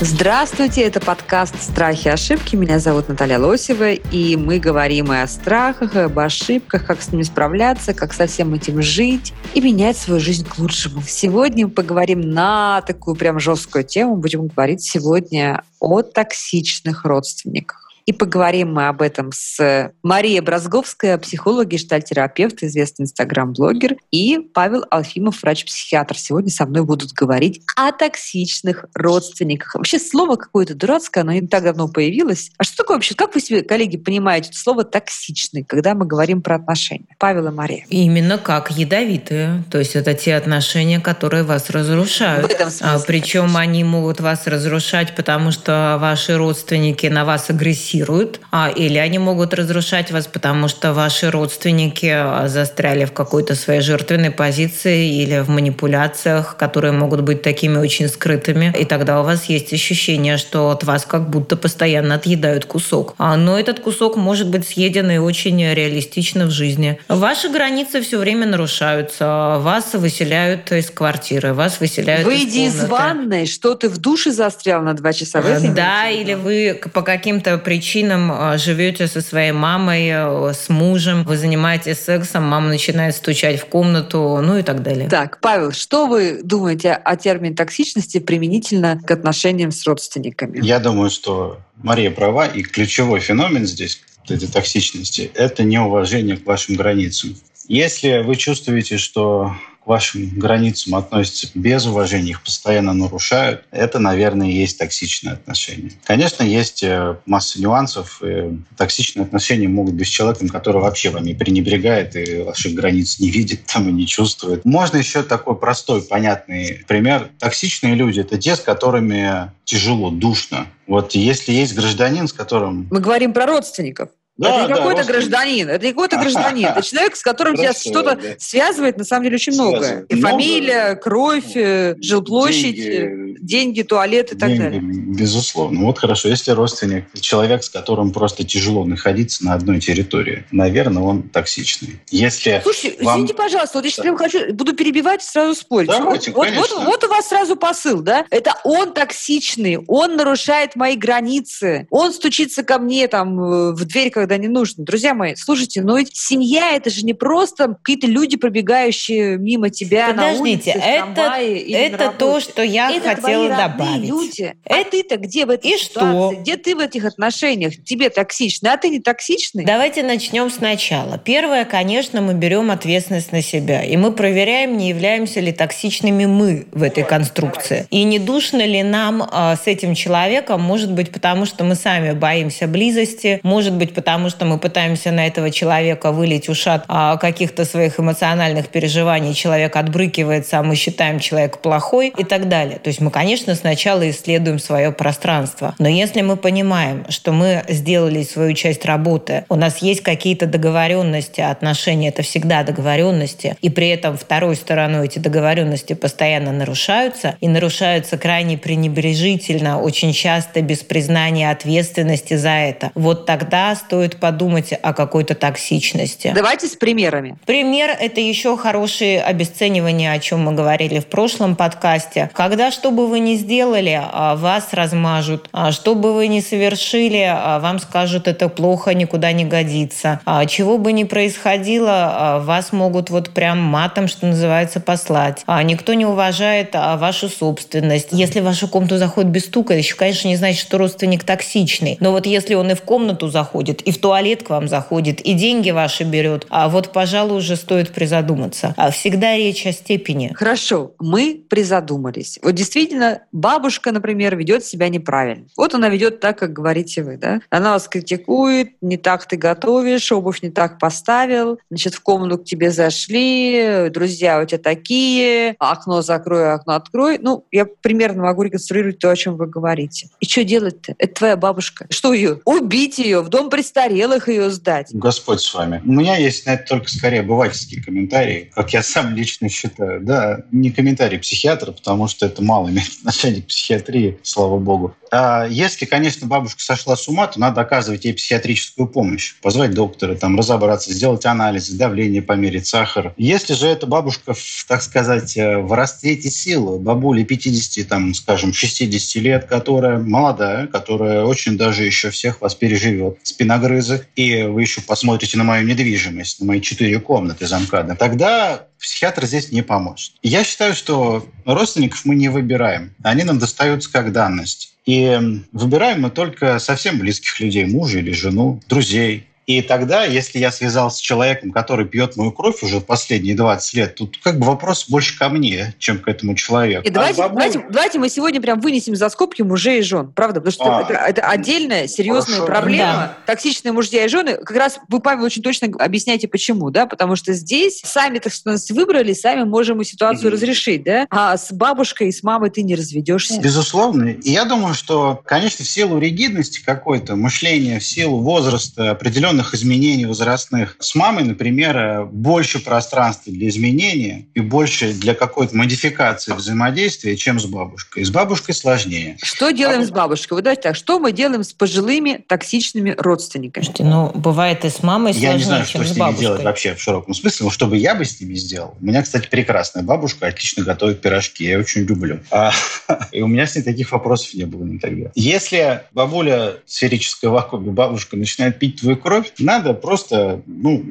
Здравствуйте, это подкаст «Страхи и ошибки». Меня зовут Наталья Лосева, и мы говорим и о страхах, и об ошибках, как с ними справляться, как со всем этим жить и менять свою жизнь к лучшему. Сегодня мы поговорим на такую прям жесткую тему. Будем говорить сегодня о токсичных родственниках. И поговорим мы об этом с Марией Бразговской, психолог, гештальтерапевт, известный инстаграм-блогер, и Павел Алфимов, врач-психиатр. Сегодня со мной будут говорить о токсичных родственниках. Вообще слово какое-то дурацкое, оно не так давно появилось. А что такое вообще? Как вы себе, коллеги, понимаете слово «токсичный», когда мы говорим про отношения? Павел и Мария. Именно как ядовитые. То есть это те отношения, которые вас разрушают. В этом смысле, А, Причем они могут вас разрушать, потому что ваши родственники на вас агрессируют, а, или они могут разрушать вас, потому что ваши родственники а, застряли в какой-то своей жертвенной позиции или в манипуляциях, которые могут быть такими очень скрытыми. И тогда у вас есть ощущение, что от вас как будто постоянно отъедают кусок. А, Но этот кусок может быть съеден и очень реалистично в жизни. Ваши границы все время нарушаются. Вас выселяют из квартиры, вас выселяют Выйди из из комнаты. ванной, что ты в душе застрял на два часа. Вы это Да, или вы по каким-то причинам э, живете со своей мамой, э, с мужем, вы занимаетесь сексом, мама начинает стучать в комнату, ну и так далее. Так, Павел, что вы думаете о термине токсичности применительно к отношениям с родственниками? Я думаю, что Мария права, и ключевой феномен здесь этой токсичности – это неуважение к вашим границам. Если вы чувствуете, что вашим границам относятся без уважения, их постоянно нарушают, это, наверное, и есть токсичные отношения. Конечно, есть э, масса нюансов. и Токсичные отношения могут быть с человеком, который вообще вами пренебрегает и ваших границ не видит там и не чувствует. Можно еще такой простой, понятный пример. Токсичные люди – это те, с которыми тяжело, душно. Вот если есть гражданин, с которым... Мы говорим про родственников. Да, это не да, какой-то гражданин, это не какой-то гражданин, это человек, с которым тебя что-то да. связывает, на самом деле, очень многое. Связывает. И Много. фамилия, кровь, э, жилплощадь, Деньги. э, деньги, туалет и так Деньги, далее. Безусловно. Вот хорошо, если родственник, человек, с которым просто тяжело находиться на одной территории, наверное, он токсичный. Если Слушайте, вам- извините, пожалуйста, вот я сейчас Да. прям хочу, буду перебивать и сразу спорить. Давайте, вот, вот, конечно. вот у вас сразу посыл, да? Это он токсичный, он нарушает мои границы, он стучится ко мне там э, в дверь, когда не нужно. Друзья мои, слушайте, но ведь семья это же не просто какие-то люди, пробегающие мимо тебя Подождите, на улице, это- трамвае Это то, что я это хотела добавить. люди. А Это- ты-то где в этой И ситуации? что? Где ты в этих отношениях? Тебе токсичный, а ты не токсичный? Давайте начнем сначала. Первое, конечно, мы берем ответственность на себя. И мы проверяем, не являемся ли токсичными мы в этой конструкции. И не душно ли нам а, с этим человеком, может быть, потому что мы сами боимся близости, может быть, потому что мы пытаемся на этого человека вылить ушат а, каких-то своих эмоциональных переживаний, человек отбрыкивается, а мы считаем человека плохой и так далее. То есть мы, конечно, сначала исследуем свое пространство. Но если мы понимаем, что мы сделали свою часть работы, у нас есть какие-то договоренности, отношения, это всегда договоренности, и при этом второй стороной эти договоренности постоянно нарушаются, и нарушаются крайне пренебрежительно, очень часто без признания ответственности за это, вот тогда стоит подумать о какой-то токсичности. Давайте с примерами. Пример – это еще хорошее обесценивание, о чем мы говорили в прошлом подкасте. Когда что бы вы ни сделали, а, вас размажут. А, Что бы вы ни совершили, а, вам скажут, это плохо, никуда не годится. Чего бы ни происходило, вас могут вот прям матом, что называется, послать. Никто не уважает вашу собственность. Если в вашу комнату заходит без стука, еще, конечно, не значит, что родственник токсичный. Но вот если он и в комнату заходит, и в туалет к вам заходит, и деньги ваши берет, а вот, пожалуй, уже стоит призадуматься. А Всегда речь о степени. Хорошо, мы призадумались. Вот действительно, бабушка, например, ведет себя неправильно. Вот она ведет так, как говорите вы, да? Она вас критикует, не так ты готовишь, обувь не так поставил, значит, в комнату к тебе зашли, друзья у тебя такие, окно закрой, окно открой. Ну, я примерно могу реконструировать то, о чем вы говорите. И что делать-то? Это твоя бабушка. Что ее? Убить ее, в дом престарелых ее сдать. Господь с вами. У меня есть на это только скорее обывательские комментарии, как я сам лично считаю. Да, не комментарий психиатра, потому что это мало имеет отношение к психиатрии, слава богу. А если, конечно, бабушка сошла с ума, то надо оказывать ей психиатрическую помощь. Позвать доктора, там, разобраться, сделать анализы, давление померить, сахар. Если же эта бабушка, так сказать, э, в расцвете сил, бабуле 50, там, скажем, 60 лет, которая молодая, которая очень даже еще всех вас переживет, спиногрызы, и вы еще посмотрите на мою недвижимость, на мои четыре комнаты замкада, тогда психиатр здесь не поможет. Я считаю, что родственников мы не выбираем. Они нам достаются как данность. И выбираем мы только совсем близких людей, мужа или жену, друзей, и тогда, если я связался с человеком, который пьет мою кровь уже последние 20 лет, тут как бы вопрос больше ко мне, чем к этому человеку. И давайте, а давайте, давайте мы сегодня прям вынесем за скобки мужей и жен, правда? Потому что а, это, это отдельная серьезная хорошо. проблема. Да. Токсичные мужья и жены. Как раз вы, Павел, очень точно объясняете, почему, да? Потому что здесь сами, так сказать, выбрали, сами можем и ситуацию угу. разрешить, да? А с бабушкой и с мамой ты не разведешься. Безусловно. И я думаю, что, конечно, в силу ригидности какой-то, мышления, в силу возраста определенного определенных изменений возрастных. С мамой, например, больше пространства для изменения и больше для какой-то модификации взаимодействия, чем с бабушкой. С бабушкой сложнее. Что делаем Бабушка... с бабушкой? Вот давайте так, что мы делаем с пожилыми токсичными родственниками? Слушайте, ну, бывает и с мамой сложнее, Я не знаю, что с, с ними делать вообще в широком смысле, но что бы я бы с ними сделал. У меня, кстати, прекрасная бабушка, отлично готовит пирожки, я очень люблю. А, и у меня с ней таких вопросов не было никогда. Если бабуля сферическая вакууме, бабушка начинает пить твою кровь, надо просто ну,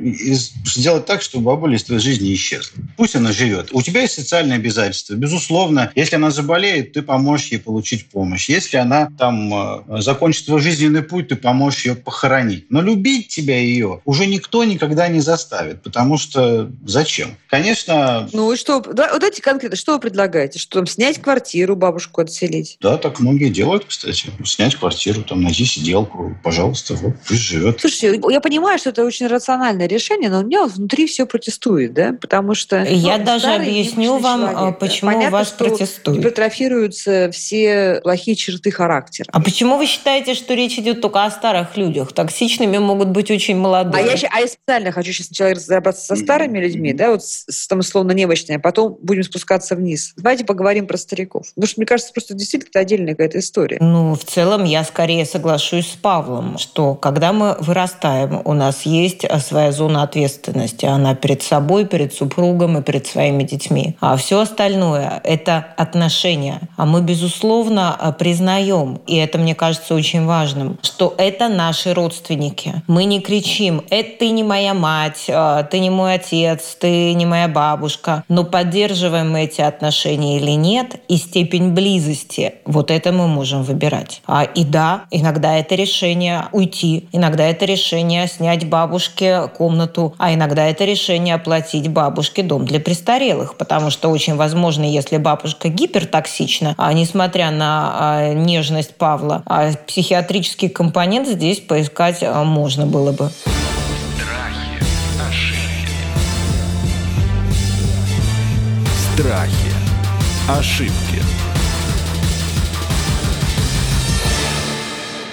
сделать так, чтобы бабуля из твоей жизни исчезла. Пусть она живет. У тебя есть социальные обязательства. Безусловно, если она заболеет, ты поможешь ей получить помощь. Если она там э, закончит свой жизненный путь, ты поможешь ее похоронить. Но любить тебя ее уже никто никогда не заставит, потому что зачем? Конечно... Ну и что? Да, вот эти конкретно, что вы предлагаете? Что там, снять квартиру, бабушку отселить? Да, так многие делают, кстати. Снять квартиру, там, найти сиделку, пожалуйста, вот, пусть живет. Слушайте, я понимаю, что это очень рациональное решение, но у меня внутри все протестует, да, потому что... Я ну, даже объясню вам, а, человек, почему да? Понятно, вас протестует. гипертрофируются все плохие черты характера. А почему вы считаете, что речь идет только о старых людях? Токсичными могут быть очень молодые. А я, а я специально хочу сейчас сначала разобраться со старыми людьми, да, вот с, там условно немощными, а потом будем спускаться вниз. Давайте поговорим про стариков. Потому что, мне кажется, просто действительно это отдельная какая-то история. Ну, в целом, я скорее соглашусь с Павлом, что когда мы вырастаем решаем. У нас есть э, своя зона ответственности. Она перед собой, перед супругом и перед своими детьми. А все остальное – это отношения. А мы, безусловно, э, признаем, и это, мне кажется, очень важным, что это наши родственники. Мы не кричим «это ты не моя мать», э, «ты не мой отец», «ты не моя бабушка». Но поддерживаем мы эти отношения или нет, и степень близости, вот это мы можем выбирать. А, и да, иногда это решение уйти, иногда это решение решение снять бабушке комнату, а иногда это решение оплатить бабушке дом для престарелых, потому что очень возможно, если бабушка гипертоксична, а несмотря на а, нежность Павла, а психиатрический компонент здесь поискать а, можно было бы. Страхи, ошибки. Страхи, ошибки.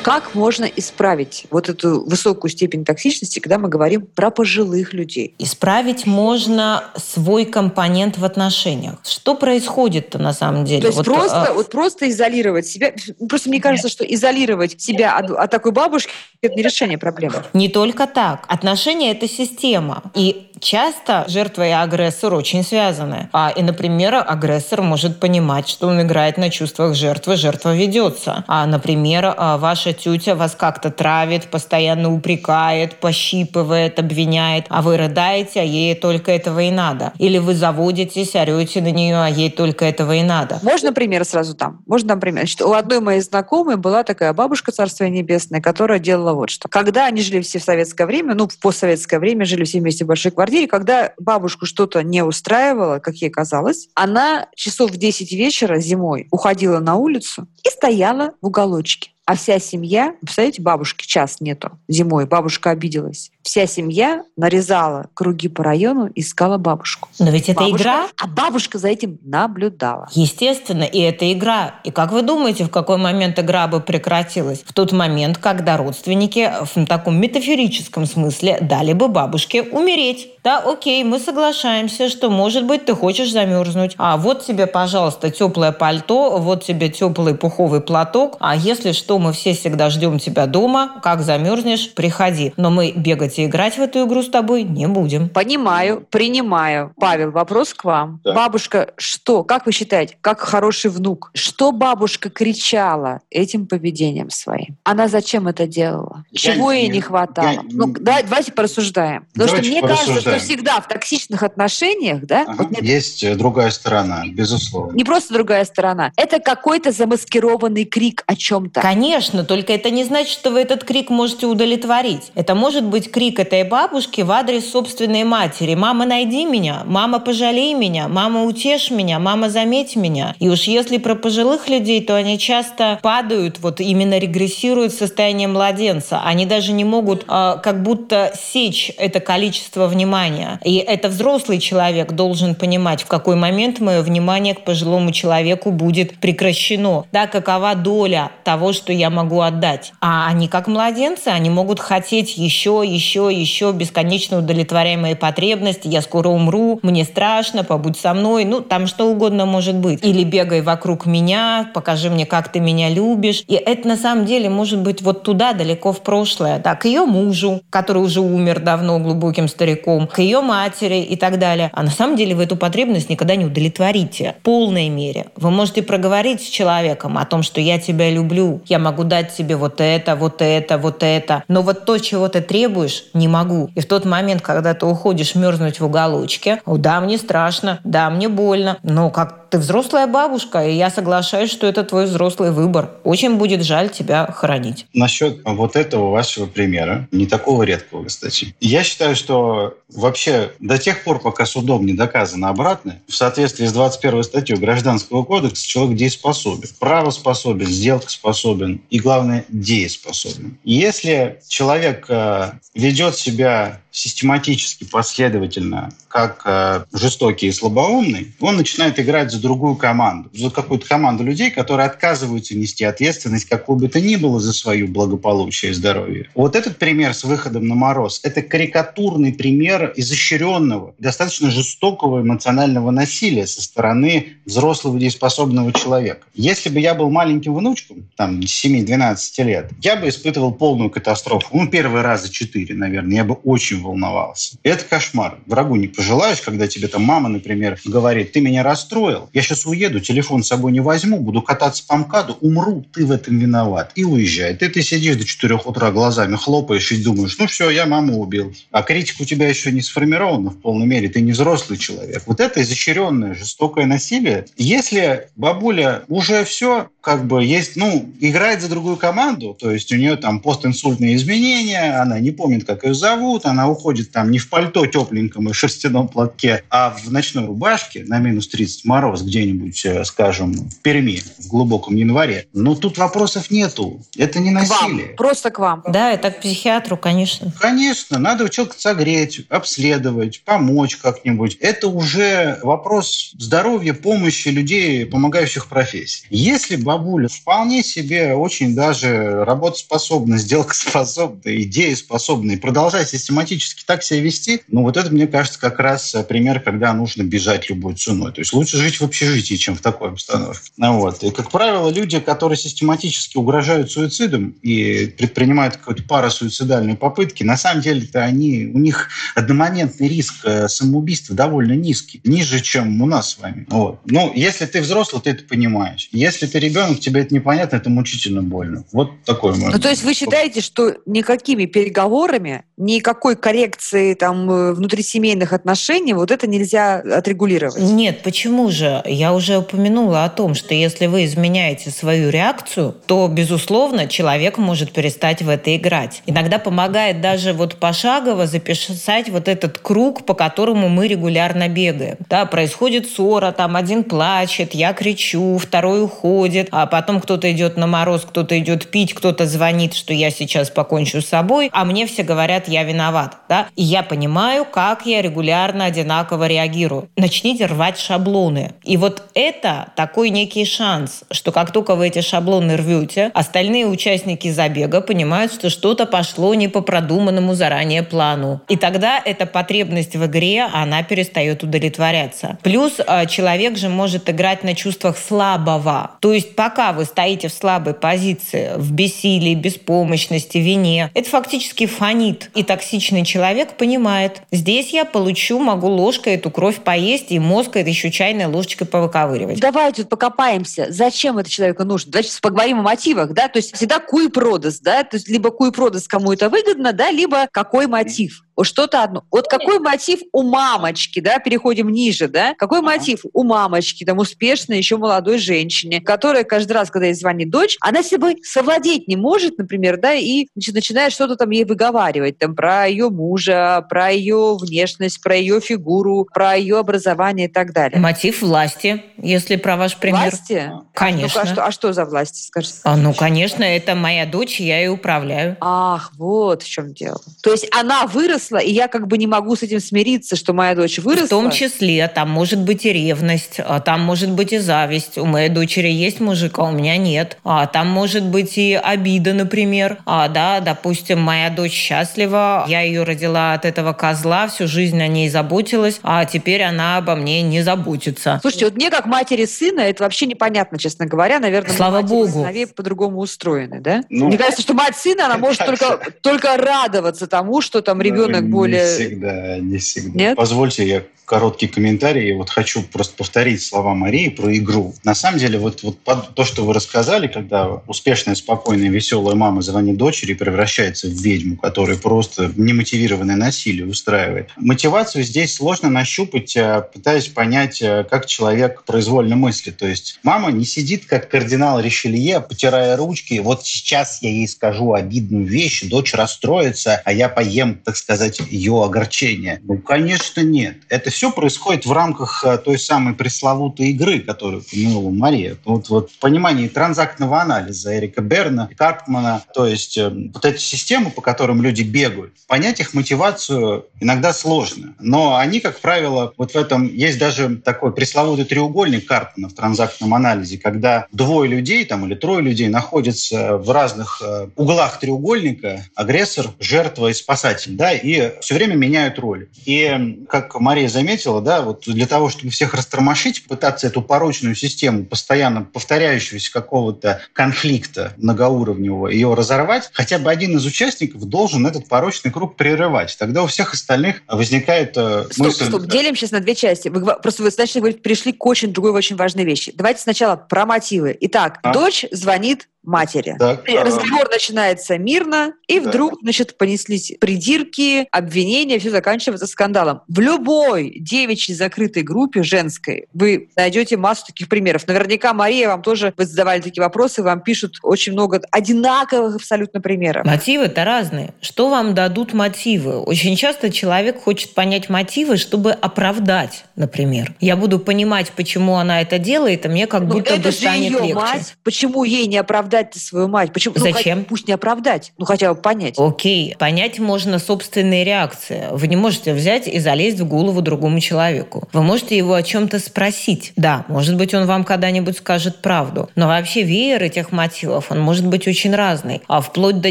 Как можно исправить вот эту высокую степень токсичности, когда мы говорим про пожилых людей? Исправить можно свой компонент в отношениях. Что происходит-то на самом деле? То есть вот, просто, а... вот просто изолировать себя. Просто мне кажется, что изолировать себя от, от такой бабушки – это не решение проблемы. Не только так. Отношения – это система. И часто жертва и агрессор очень связаны. А, и, например, агрессор может понимать, что он играет на чувствах жертвы, жертва ведется. А, например, а, ваша ваша тетя вас как-то травит, постоянно упрекает, пощипывает, обвиняет, а вы рыдаете, а ей только этого и надо. Или вы заводитесь, орете на нее, а ей только этого и надо. Можно пример сразу там? Можно там пример? Значит, у одной моей знакомой была такая бабушка Царствия Небесное, которая делала вот что. Когда они жили все в советское время, ну, в постсоветское время, жили все вместе в большой квартире, когда бабушку что-то не устраивало, как ей казалось, она часов в 10 вечера зимой уходила на улицу и стояла в уголочке а вся семья, представляете, бабушки час нету зимой, бабушка обиделась. Вся семья нарезала круги по району, искала бабушку. Но ведь это Бабушка- игра. А бабушка за этим наблюдала. Естественно, и это игра. И как вы думаете, в какой момент игра бы прекратилась? В тот момент, когда родственники в таком метафорическом смысле дали бы бабушке умереть. Да, окей, мы соглашаемся, что, может быть, ты хочешь замерзнуть. А вот тебе, пожалуйста, теплое пальто, вот тебе теплый пуховый платок. А если что, мы все всегда ждем тебя дома. Как замерзнешь, приходи. Но мы бегать и играть в эту игру с тобой не будем. Понимаю, принимаю. Павел, вопрос к вам. Да. Бабушка, что, как вы считаете, как хороший внук, что бабушка кричала этим поведением своим? Она зачем это делала? Я Чего ей не- не хватало? я- Ну, да, давайте порассуждаем. Потому что Давайте мне кажется, что всегда в токсичных отношениях, да, Ага. вот мне Есть э, другая сторона, безусловно. не просто другая сторона, это какой-то замаскированный крик о чем-то. Конечно, только это не значит, что вы этот крик можете удовлетворить. Это может быть крик этой бабушки в адрес собственной матери. «Мама, найди меня», «Мама, пожалей меня», «Мама, утешь меня», «Мама, заметь меня». И уж если про пожилых людей, то они часто падают, вот именно регрессируют в состояние младенца. Они даже не могут э, как будто сечь это количество внимания. И это взрослый человек должен понимать, в какой момент мое внимание к пожилому человеку будет прекращено. Да, какова доля того, что я могу отдать. А они как младенцы, они могут хотеть еще, еще, еще бесконечно удовлетворяя мои потребности. Я скоро умру, мне страшно, побудь со мной. Ну, там что угодно может быть. Или бегай вокруг меня, покажи мне, как ты меня любишь. И это на самом деле может быть вот туда, далеко в прошлое. Да, к ее мужу, который уже умер давно глубоким стариком, к ее матери и так далее. А на самом деле вы эту потребность никогда не удовлетворите в полной мере. Вы можете проговорить с человеком о том, что я тебя люблю, я могу дать тебе вот это, вот это, вот это, но вот то, чего ты требуешь, не могу. И в тот момент, когда ты уходишь мерзнуть в уголочке, «О, да, мне страшно, да, мне больно, но как ты взрослая бабушка, и я соглашаюсь, что это твой взрослый выбор. Очень будет жаль тебя хоронить. Насчет вот этого вашего примера, не такого редкого, кстати. Я считаю, что вообще до тех пор, пока судом не доказано обратное, в соответствии с 21 статьей Гражданского кодекса человек дееспособен. Право способен, сделка способен и, главное, дееспособен. Если человек э, ведет себя систематически, последовательно, как э, жестокий и слабоумный, он начинает играть за другую команду, за какую-то команду людей, которые отказываются нести ответственность какую бы то ни было за свое благополучие и здоровье. Вот этот пример с выходом на мороз – это карикатурный пример изощренного, достаточно жестокого эмоционального насилия со стороны взрослого дееспособного человека. Если бы я был маленьким внучком, там, 7-12 лет, я бы испытывал полную катастрофу. Ну, первый раз за 4, наверное, я бы очень волновался. Это кошмар. Врагу не пожелаешь, когда тебе там мама, например, говорит, ты меня расстроил, я сейчас уеду, телефон с собой не возьму, буду кататься по МКАДу, умру, ты в этом виноват. И уезжай. Ты, ты сидишь до 4 утра глазами хлопаешь и думаешь, ну все, я маму убил. А критика у тебя еще не сформирована в полной мере, ты не взрослый человек. Вот это изощренное, жестокое насилие. Если бабуля уже все, как бы есть, ну, играет за другую команду, то есть у нее там постинсультные изменения, она не помнит, как ее зовут, она уходит там не в пальто тепленьком и шерстяном платке, а в ночной рубашке на минус 30 мороз где-нибудь, э, скажем, в Перми в глубоком январе. Но тут вопросов нету. Это не К вам, насилие. просто к вам. Да, это к психиатру, конечно. Конечно, надо человека согреть, обследовать, помочь как-нибудь. Это уже вопрос здоровья, помощи людей, помогающих профессий. Если бабуля вполне себе очень даже работоспособна, сделкоспособна, идееспособна и продолжает систематически так себя вести, ну вот это, мне кажется, как раз э, пример, когда нужно бежать любой ценой. То есть лучше жить в общежитии, чем в такой обстановке. Ну, вот. И, как правило, люди, которые систематически угрожают суицидом и предпринимают какую-то парасуицидальные попытки, на самом деле-то они, у них одномоментный риск э, самоубийства довольно низкий, ниже, чем у нас с вами. Вот. Ну, если ты взрослый, ты это понимаешь. Если ты ребенок, тебе это непонятно, это мучительно больно. Вот такое Ну, то есть вы считаете, что никакими переговорами, никакой коррекции там э, внутрисемейных отношений вот это нельзя отрегулировать? Нет, почему же? Я уже упомянула о том, что если вы изменяете свою реакцию, то, безусловно, человек может перестать в это играть. Иногда помогает даже вот пошагово записать вот этот круг, по которому мы регулярно бегаем. Да, происходит ссора, там один плачет, я кричу, второй уходит, а потом кто-то идет на мороз, кто-то идет пить, кто-то звонит, что я сейчас покончу с собой, а мне все говорят, я виноват. Да? И я понимаю, как я регулярно одинаково реагирую. Начните рвать шаблоны. И вот это такой некий шанс, что как только вы эти шаблоны рвете, остальные участники забега понимают, что что-то пошло не по продуманному заранее плану. И тогда эта потребность в игре, она перестает удовлетворяться. Плюс э, человек же может играть на чувствах слабого. То есть пока вы стоите в слабой позиции, в бессилии, беспомощности, вине, это фактически фонит. И токсичный человек понимает, здесь я получу, могу ложкой эту кровь поесть, и мозг это еще чайной ложечкой повыковыривать. Давайте вот покопаемся. Зачем это человеку нужно? Давайте поговорим о мотивах, да? То есть всегда куй продас, да? То есть либо куй продас кому это выгодно, да, либо какой мотив. Вот что-то одно. Вот какой мотив у мамочки, да, переходим ниже, да? Какой мотив у мамочки, там, успешной еще молодой женщине, которая каждый раз, когда ей звонит дочь, она собой совладеть не может, например, да, и значит, начинает что-то там ей выговаривать, там, про ее мужа, про ее внешность, про ее фигуру, про ее образование и так далее. Мотив власти, если про ваш пример. Власти? Конечно. Ну, а, что, а что за власти, скажите? А, ну, конечно, это моя дочь, я ее управляю. Ах, вот в чем дело. То есть она выросла, и я как бы не могу с этим смириться, что моя дочь выросла. В том числе, там может быть и ревность, а там может быть и зависть. У моей дочери есть мужик, а у меня нет. А там может быть и обида, например. А, да, допустим, моя дочь счастлива, я ее родила от этого козла, всю жизнь о ней заботилась, а теперь она обо мне не заботится. Слушайте, вот мне как матери сына это вообще непонятно, честно говоря. Наверное, Слава Богу. по-другому устроены, да? Ну, мне кажется, что мать сына, она может только, только радоваться тому, что там ребенок более... Не всегда, не всегда. Нет? Позвольте, я короткий комментарий. Я вот хочу просто повторить слова Марии про игру. На самом деле, вот, вот то, что вы рассказали, когда успешная, спокойная, веселая мама звонит дочери и превращается в ведьму, которая просто немотивированное насилие устраивает. Мотивацию здесь сложно нащупать, а, пытаясь понять, а, как человек произвольно мыслит. То есть мама не сидит, как кардинал Ришелье, потирая ручки. Вот сейчас я ей скажу обидную вещь, дочь расстроится, а я поем, так сказать, ее огорчение. Ну, конечно, нет. Это все происходит в рамках э, той самой пресловутой игры, которую упомянула Мария. Вот, вот в понимании транзактного анализа Эрика Берна, Карпмана, то есть э, вот эти системы, по которым люди бегают, понять их мотивацию иногда сложно. Но они, как правило, вот в этом есть даже такой пресловутый треугольник Карпмана в транзактном анализе, когда двое людей там, или трое людей находятся в разных э, углах треугольника, агрессор, жертва и спасатель, да, и все время меняют роли. И, как Мария заметила, да, вот для того, чтобы всех растормошить, пытаться эту порочную систему постоянно повторяющегося какого-то конфликта многоуровневого ее разорвать, хотя бы один из участников должен этот порочный круг прерывать. Тогда у всех остальных возникает э, стоп, мысль... Стоп, делим сейчас на две части. Вы, просто вы, вы пришли к очень другой, очень важной вещи. Давайте сначала про мотивы. Итак, а? дочь звонит матери. Так, Разговор а... начинается мирно, и да. вдруг, значит, понеслись придирки, обвинения, все заканчивается скандалом. В любой девичьей закрытой группе женской вы найдете массу таких примеров. Наверняка, Мария, вам тоже вы задавали такие вопросы, вам пишут очень много одинаковых абсолютно примеров. Мотивы-то разные. Что вам дадут мотивы? Очень часто человек хочет понять мотивы, чтобы оправдать, например. Я буду понимать, почему она это делает, и мне как Но будто это бы станет легче. мать. Почему ей не оправдать свою мать? Почему? Ну, Зачем? хотя- пусть не оправдать, ну хотя бы понять. Окей, понять можно собственные реакции. Вы не можете взять и залезть в голову другому человеку. Вы можете его о чем-то спросить. Да, может быть, он вам когда-нибудь скажет правду. Но вообще веер этих мотивов, он может быть очень разный. А вплоть до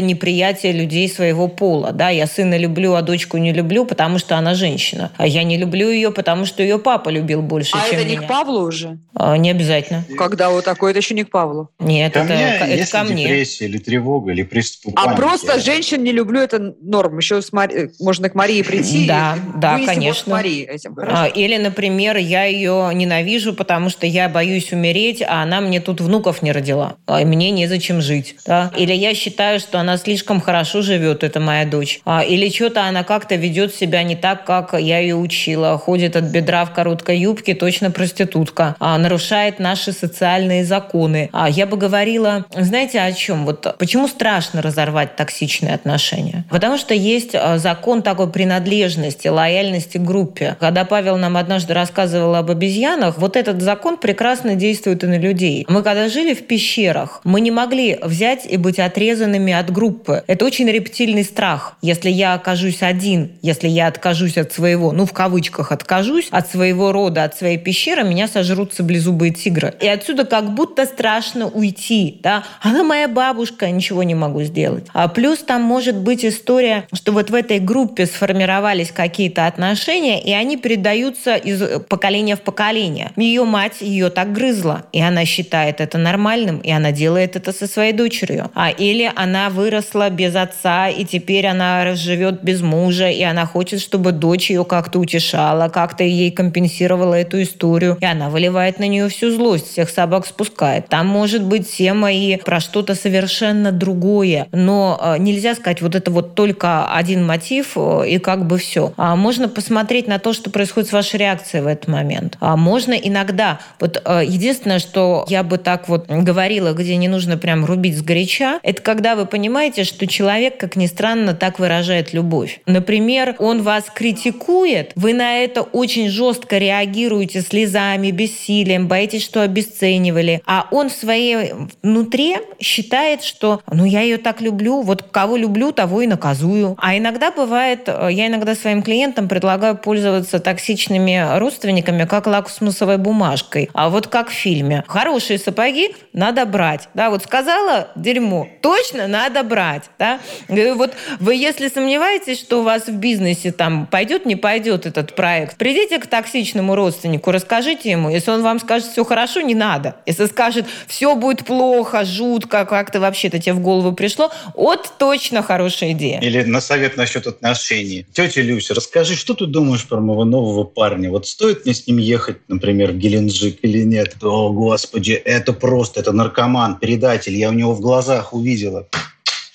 неприятия людей своего пола. Да, я сына люблю, а дочку не люблю, потому что она женщина. А я не люблю ее, потому что ее папа любил больше, а чем это не меня. к Павлу уже? А, не обязательно. Когда вот такое, это еще не к Павлу. Нет, Ко это, мне это это ко мне. депрессия или тревога, или приступ А паники, просто женщин не люблю, это норм. Еще с Мари- можно к Марии прийти. Да, и да, конечно. Марии этим. А, Хорошо. Или, например, я ее ненавижу, потому что я боюсь умереть, а она мне тут внуков не родила, а мне незачем жить. Да? Или я считаю, что она слишком хорошо живет, это моя дочь. А, Или что-то она как-то ведет себя не так, как я ее учила. Ходит от бедра в короткой юбке, точно проститутка. Нарушает наши социальные законы. А Я бы говорила, знаете, о чем? Вот почему страшно разорвать токсичные отношения? Потому что есть а, закон такой принадлежности, лояльности к группе. Когда Павел нам однажды рассказывал об обезьянах, вот этот закон прекрасно действует и на людей. Мы когда жили в пещерах, мы не могли взять и быть отрезанными от группы. Это очень рептильный страх. Если я окажусь один, если я откажусь от своего, ну в кавычках откажусь, от своего рода, от своей пещеры, меня сожрут саблезубые тигры. И отсюда как будто страшно уйти. Да? Она моя бабушка, ничего не могу сделать. А плюс там может быть история, что вот в этой группе сформировались какие-то отношения, и они передаются из поколения в поколение. Ее мать ее так грызла, и она считает это нормальным, и она делает это со своей дочерью. А или она выросла без отца, и теперь она живет без мужа, и она хочет, чтобы дочь ее как-то утешала, как-то ей компенсировала эту историю, и она выливает на нее всю злость, всех собак спускает. Там может быть тема и про что-то совершенно другое, но э, нельзя сказать, вот это вот только один мотив, э, и как бы все. А можно посмотреть на то, что происходит с вашей реакцией в этот момент. А можно иногда, вот э, единственное, что я бы так вот говорила, где не нужно прям рубить сгоряча, это когда вы понимаете, что человек, как ни странно, так выражает любовь. Например, он вас критикует, вы на это очень жестко реагируете слезами, бессилием, боитесь, что обесценивали, а он в своей внутри считает, что ну я ее так люблю, вот кого люблю, того и наказую. А иногда бывает, э, я иногда своим клиентам предлагаю пользоваться токсичными родственниками как лакмусовой бумажкой. А вот как в фильме. Хорошие сапоги надо брать. Да, вот сказала дерьмо, точно надо брать. Да? Говорю, Вот вы, если сомневаетесь, что у вас в бизнесе там пойдет, не пойдет этот проект, придите к токсичному родственнику, расскажите ему. Если он вам скажет, все хорошо, не надо. Если скажет, все будет плохо, жутко, как-то вообще-то тебе в голову пришло, вот точно хорошая идея. Или на совет насчет отношений. Тетя Люся, расскажи, что ты думаешь про моего нового парня? Вот стоит мне с ним ехать, например, в Геленджик или нет? О, господи, это просто, это наркоман, предатель. Я у него в глазах увидела.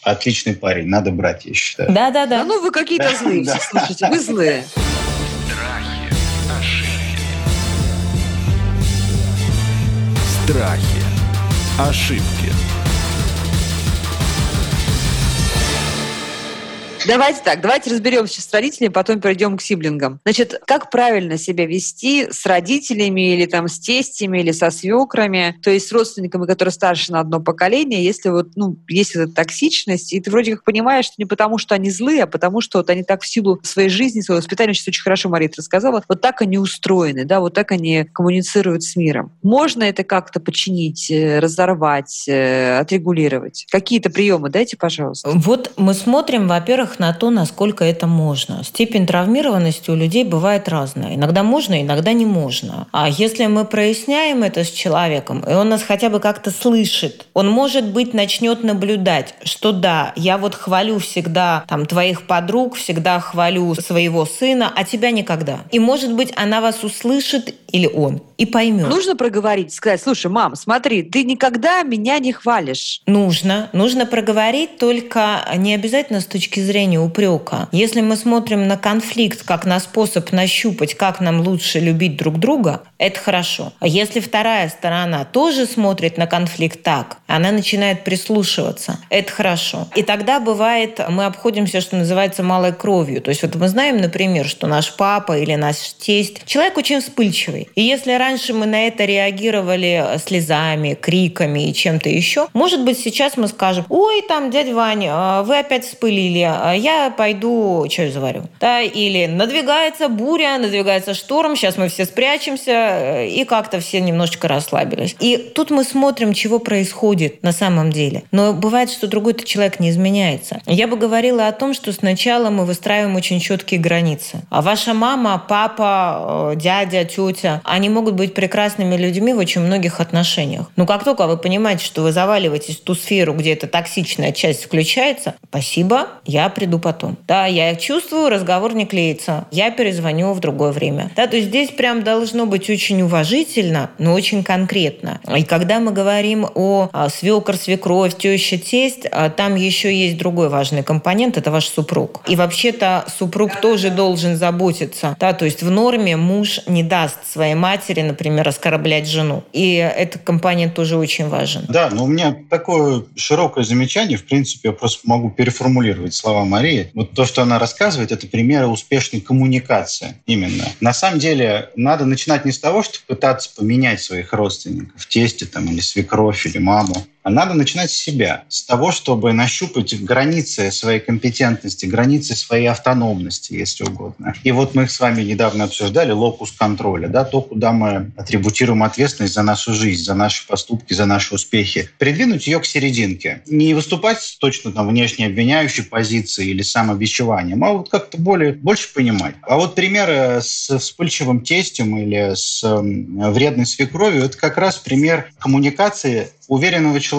Отличный парень, надо брать, я считаю. Да Да-да-да. ну вы какие-то Да, злые да. слушайте, вы злые. Страхи, ошибки. Страхи. Ошибки. Давайте так, давайте разберемся с родителями, потом перейдем к сиблингам. Значит, как правильно себя вести с родителями или там с тестями или со свекрами, то есть с родственниками, которые старше на одно поколение, если вот, ну, есть эта токсичность, и ты вроде как понимаешь, что не потому, что они злые, а потому, что вот они так в силу своей жизни, своего воспитания, сейчас очень хорошо Марита рассказала, вот так они устроены, да, вот так они коммуницируют с миром. Можно это как-то починить, э, разорвать, э, отрегулировать? Какие-то приемы дайте, пожалуйста. Вот мы смотрим, во-первых, на то, насколько это можно. Степень травмированности у людей бывает разная. Иногда можно, иногда не можно. А если мы проясняем это с человеком, и он нас хотя бы как-то слышит, он, может быть, начнет наблюдать, что да, я вот хвалю всегда там твоих подруг, всегда хвалю своего сына, а тебя никогда. И, может быть, она вас услышит или он и поймет. Нужно проговорить, сказать, слушай, мам, смотри, ты никогда меня не хвалишь. Нужно. Нужно проговорить, только не обязательно с точки зрения упрека. Если мы смотрим на конфликт как на способ нащупать, как нам лучше любить друг друга, это хорошо. А если вторая сторона тоже смотрит на конфликт так, она начинает прислушиваться, это хорошо. И тогда бывает, мы обходимся, что называется, малой кровью. То есть вот мы знаем, например, что наш папа или наш тесть, человек очень вспыльчивый. И если раньше мы на это реагировали слезами, криками и чем-то еще, может быть, сейчас мы скажем, ой, там, дядя Ваня, вы опять вспылили, а я пойду чай заварю. Да, или надвигается буря, надвигается шторм, сейчас мы все спрячемся, э, и как-то все немножечко расслабились. И тут мы смотрим, чего происходит на самом деле. Но бывает, что другой-то человек не изменяется. Я бы говорила о том, что сначала мы выстраиваем очень четкие границы. А ваша мама, папа, э, дядя, тетя, они могут быть прекрасными людьми в очень многих отношениях. Но как только вы понимаете, что вы заваливаетесь в ту сферу, где эта токсичная часть включается, спасибо, я приду потом. Да, я чувствую, разговор не клеится. Я перезвоню в другое время. Да, то есть здесь прям должно быть очень уважительно, но очень конкретно. И когда мы говорим о а, свекр, свекровь, теща, тесть, а, там еще есть другой важный компонент – это ваш супруг. И вообще-то супруг тоже должен заботиться. Да, то есть в норме муж не даст своей матери, например, оскорблять жену. И этот компонент тоже очень важен. Да, но у меня такое широкое замечание. В принципе, я просто могу переформулировать слова Марии. Вот то, что она рассказывает, это примеры успешной коммуникации именно. На самом деле, надо начинать не с того, чтобы пытаться поменять своих родственников, тесте там, или свекровь, или маму, надо начинать с себя, с того, чтобы нащупать границы своей компетентности, границы своей автономности, если угодно. И вот мы с вами недавно обсуждали локус контроля, да, то, куда мы атрибутируем ответственность за нашу жизнь, за наши поступки, за наши успехи. Придвинуть ее к серединке. Не выступать точно там внешне обвиняющей позиции или самобичеванием, а вот как-то более, больше понимать. А вот примеры с вспыльчивым тестем или с вредной свекровью – это как раз пример коммуникации уверенного человека.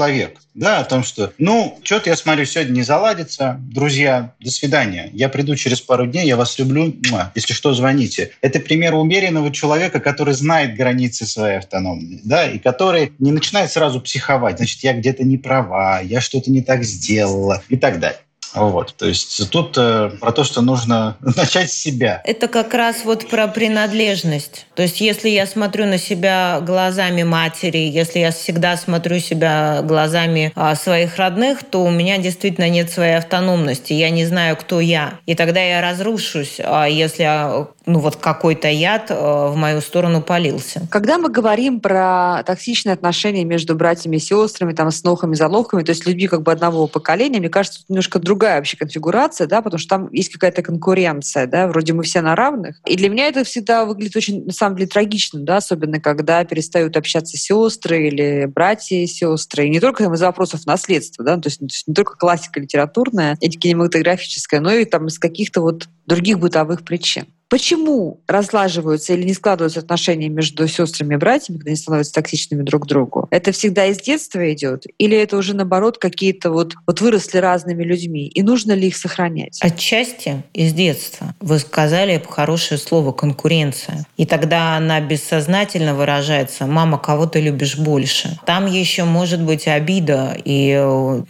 Да, о том, что, ну, что-то я смотрю, сегодня не заладится. Друзья, до свидания. Я приду через пару дней, я вас люблю. Если что, звоните. Это пример умеренного человека, который знает границы своей автономии, да, и который не начинает сразу психовать. Значит, я где-то не права, я что-то не так сделала и так далее. Вот, то есть тут э, про то, что нужно начать с себя. Это как раз вот про принадлежность. То есть если я смотрю на себя глазами матери, если я всегда смотрю себя глазами а, своих родных, то у меня действительно нет своей автономности. Я не знаю, кто я. И тогда я разрушусь, а если а, ну вот какой-то яд в мою сторону полился. Когда мы говорим про токсичные отношения между братьями и сестрами, там, с нохами, заловками, то есть людьми как бы одного поколения, мне кажется, немножко другая другая вообще конфигурация, да, потому что там есть какая-то конкуренция, да, вроде мы все на равных. И для меня это всегда выглядит очень, на самом деле, трагично, да, особенно когда перестают общаться сестры или братья и сестры. И не только там, из вопросов наследства, да, то есть, то есть не только классика литературная и кинематографическая, но и там из каких-то вот других бытовых причин. Почему разлаживаются или не складываются отношения между сестрами и братьями, когда они становятся токсичными друг к другу? Это всегда из детства идет? Или это уже наоборот какие-то вот, вот выросли разными людьми? И нужно ли их сохранять? Отчасти из детства. Вы сказали хорошее слово «конкуренция». И тогда она бессознательно выражается «мама, кого ты любишь больше?». Там еще может быть обида. И,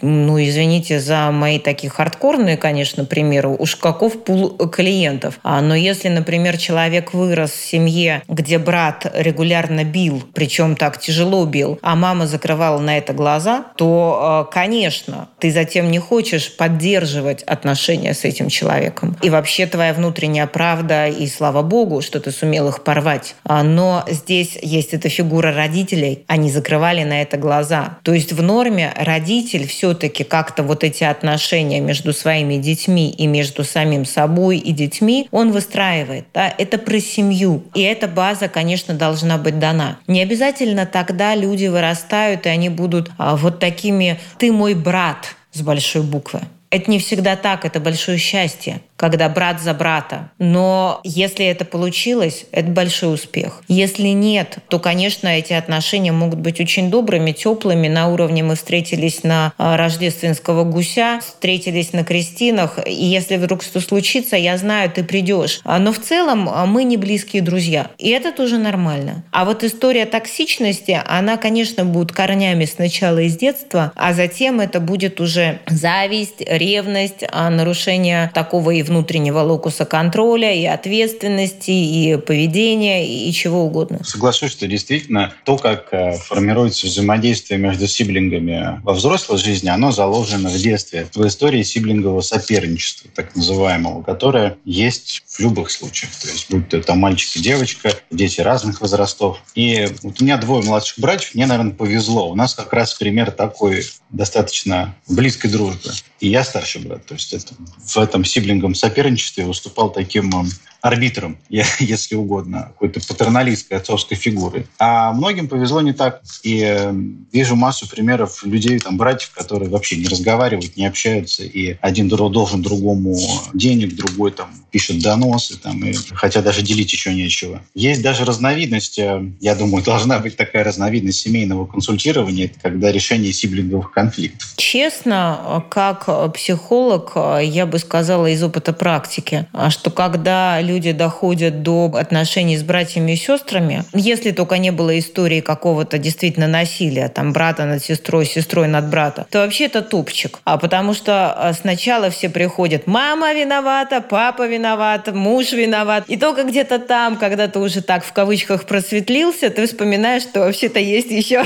ну, извините за мои такие хардкорные, конечно, примеры. Уж каков пул клиентов. А, но если если, например, человек вырос в семье, где брат регулярно бил, причем так тяжело бил, а мама закрывала на это глаза, то, э, конечно, ты затем не хочешь поддерживать отношения с этим человеком. И вообще твоя внутренняя правда, и слава богу, что ты сумел их порвать. А, но здесь есть эта фигура родителей, они закрывали на это глаза. То есть в норме родитель все-таки как-то вот эти отношения между своими детьми и между самим собой и детьми, он выстраивает устраивает. Да? Это про семью. И эта база, конечно, должна быть дана. Не обязательно тогда люди вырастают, и они будут а, вот такими «ты мой брат» с большой буквы. Это не всегда так, это большое счастье когда брат за брата. Но если это получилось, это большой успех. Если нет, то, конечно, эти отношения могут быть очень добрыми, теплыми. На уровне мы встретились на а, рождественского гуся, встретились на крестинах. И если вдруг что случится, я знаю, ты придешь. А, но в целом а, мы не близкие друзья. И это тоже нормально. А вот история токсичности, она, конечно, будет корнями сначала из детства, а затем это будет уже зависть, ревность, нарушение такого и внутреннего локуса контроля, и ответственности, и поведения, и чего угодно. Соглашусь, что действительно то, как э, формируется взаимодействие между сиблингами во взрослой жизни, оно заложено в детстве, в истории сиблингового соперничества, так называемого, которое есть в любых случаях. То есть, будь то там мальчик и девочка, дети разных возрастов. И вот у меня двое младших братьев, мне, наверное, повезло. У нас как раз пример такой достаточно близкой дружбы. И я старший брат. То есть это, в этом сиблингом соперничестве выступал таким арбитром, если угодно, какой-то патерналистской отцовской фигуры. А многим повезло не так. И э, вижу массу примеров людей, там, братьев, которые вообще не разговаривают, не общаются, и один должен другому денег, другой там пишет доносы, там, и, хотя даже делить еще нечего. Есть даже разновидность, э, я думаю, должна быть такая разновидность семейного консультирования, когда решение сиблинговых конфликтов. Честно, как психолог, я бы сказала из опыта практики, что когда люди доходят до отношений с братьями и сестрами, если только не было истории какого-то действительно насилия, там брата над сестрой, сестрой над брата, то вообще это топчик. А потому что а, сначала все приходят, мама виновата, папа виноват, муж виноват. И только где-то там, когда ты уже так в кавычках просветлился, ты вспоминаешь, что вообще-то есть еще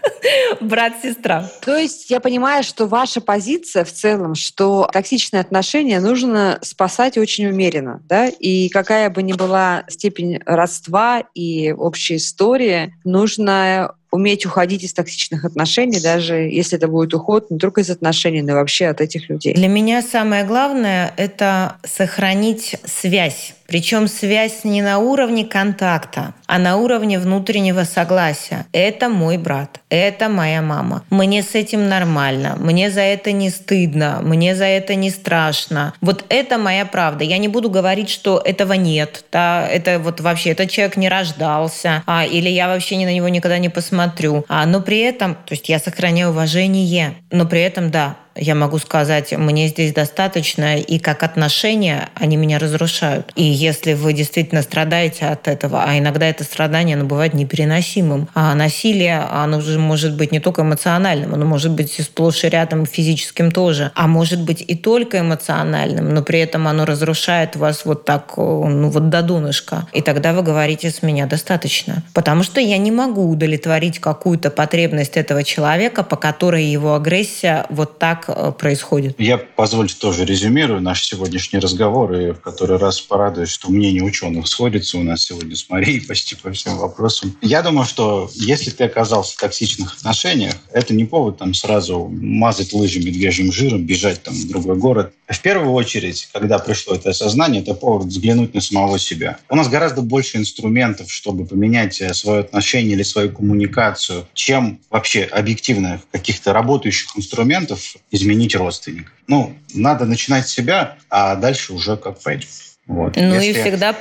брат-сестра. То есть я понимаю, что ваша позиция в целом, что токсичные отношения нужно спасать очень умеренно, да, и какая бы ни была степень родства и общей истории, нужно уметь уходить из токсичных отношений, даже если это будет уход не только из отношений, но и вообще от этих людей. Для меня самое главное — это сохранить связь причем связь не на уровне контакта, а на уровне внутреннего согласия. Это мой брат, это моя мама. Мне с этим нормально, мне за это не стыдно, мне за это не страшно. Вот это моя правда. Я не буду говорить, что этого нет, да, это вот вообще этот человек не рождался, а, или я вообще ни на него никогда не посмотрю. А, но при этом, то есть я сохраняю уважение, но при этом, да, я могу сказать, мне здесь достаточно, и как отношения они меня разрушают. И если вы действительно страдаете от этого, а иногда это страдание, оно бывает непереносимым, а насилие, оно же может быть не только эмоциональным, оно может быть и сплошь и рядом физическим тоже, а может быть и только эмоциональным, но при этом оно разрушает вас вот так, ну вот до донышка. И тогда вы говорите, с меня достаточно. Потому что я не могу удовлетворить какую-то потребность этого человека, по которой его агрессия вот так как э, происходит? Я, позвольте, тоже резюмирую наш сегодняшний разговор и в который раз порадуюсь, что мнение ученых сходится у нас сегодня с Марией почти по всем вопросам. Я думаю, что если ты оказался в токсичных отношениях, это не повод там сразу мазать лыжи медвежьим жиром, бежать там в другой город. В первую очередь, когда пришло это осознание, это повод взглянуть на самого себя. У нас гораздо больше инструментов, чтобы поменять э, свое отношение или свою коммуникацию, чем вообще объективно каких-то работающих инструментов изменить родственника. Ну, надо начинать с себя, а дальше уже как пойдет. Вот. Ну Если... и всегда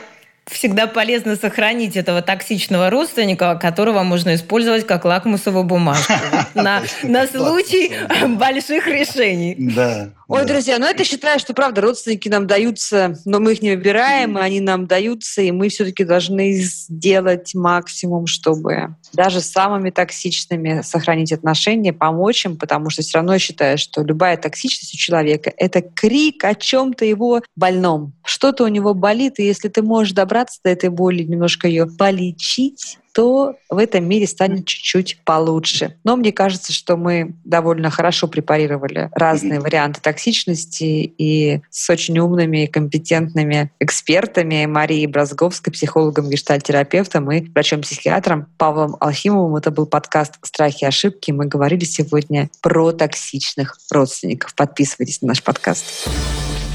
всегда полезно сохранить этого токсичного родственника, которого можно использовать как лакмусовую бумажку на, на случай больших решений. Да. Ой, друзья, ну это считаю, что правда родственники нам даются, но мы их не выбираем, и они нам даются, и мы все-таки должны сделать максимум, чтобы даже самыми токсичными сохранить отношения, помочь им, потому что все равно я считаю, что любая токсичность у человека — это крик о чем-то его больном. Что-то у него болит, и если ты можешь добраться до этой боли, немножко ее полечить, то в этом мире станет чуть-чуть получше. Но мне кажется, что мы довольно хорошо препарировали разные варианты токсичности и с очень умными и компетентными экспертами Марией Бразговской, психологом, гештальтерапевтом и врачом-психиатром Павлом Алхимовым. Это был подкаст «Страхи и ошибки». Мы говорили сегодня про токсичных родственников. Подписывайтесь на наш подкаст.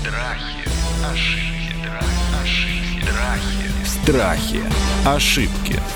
Страхи, ошибки, страхи, страхи, ошибки.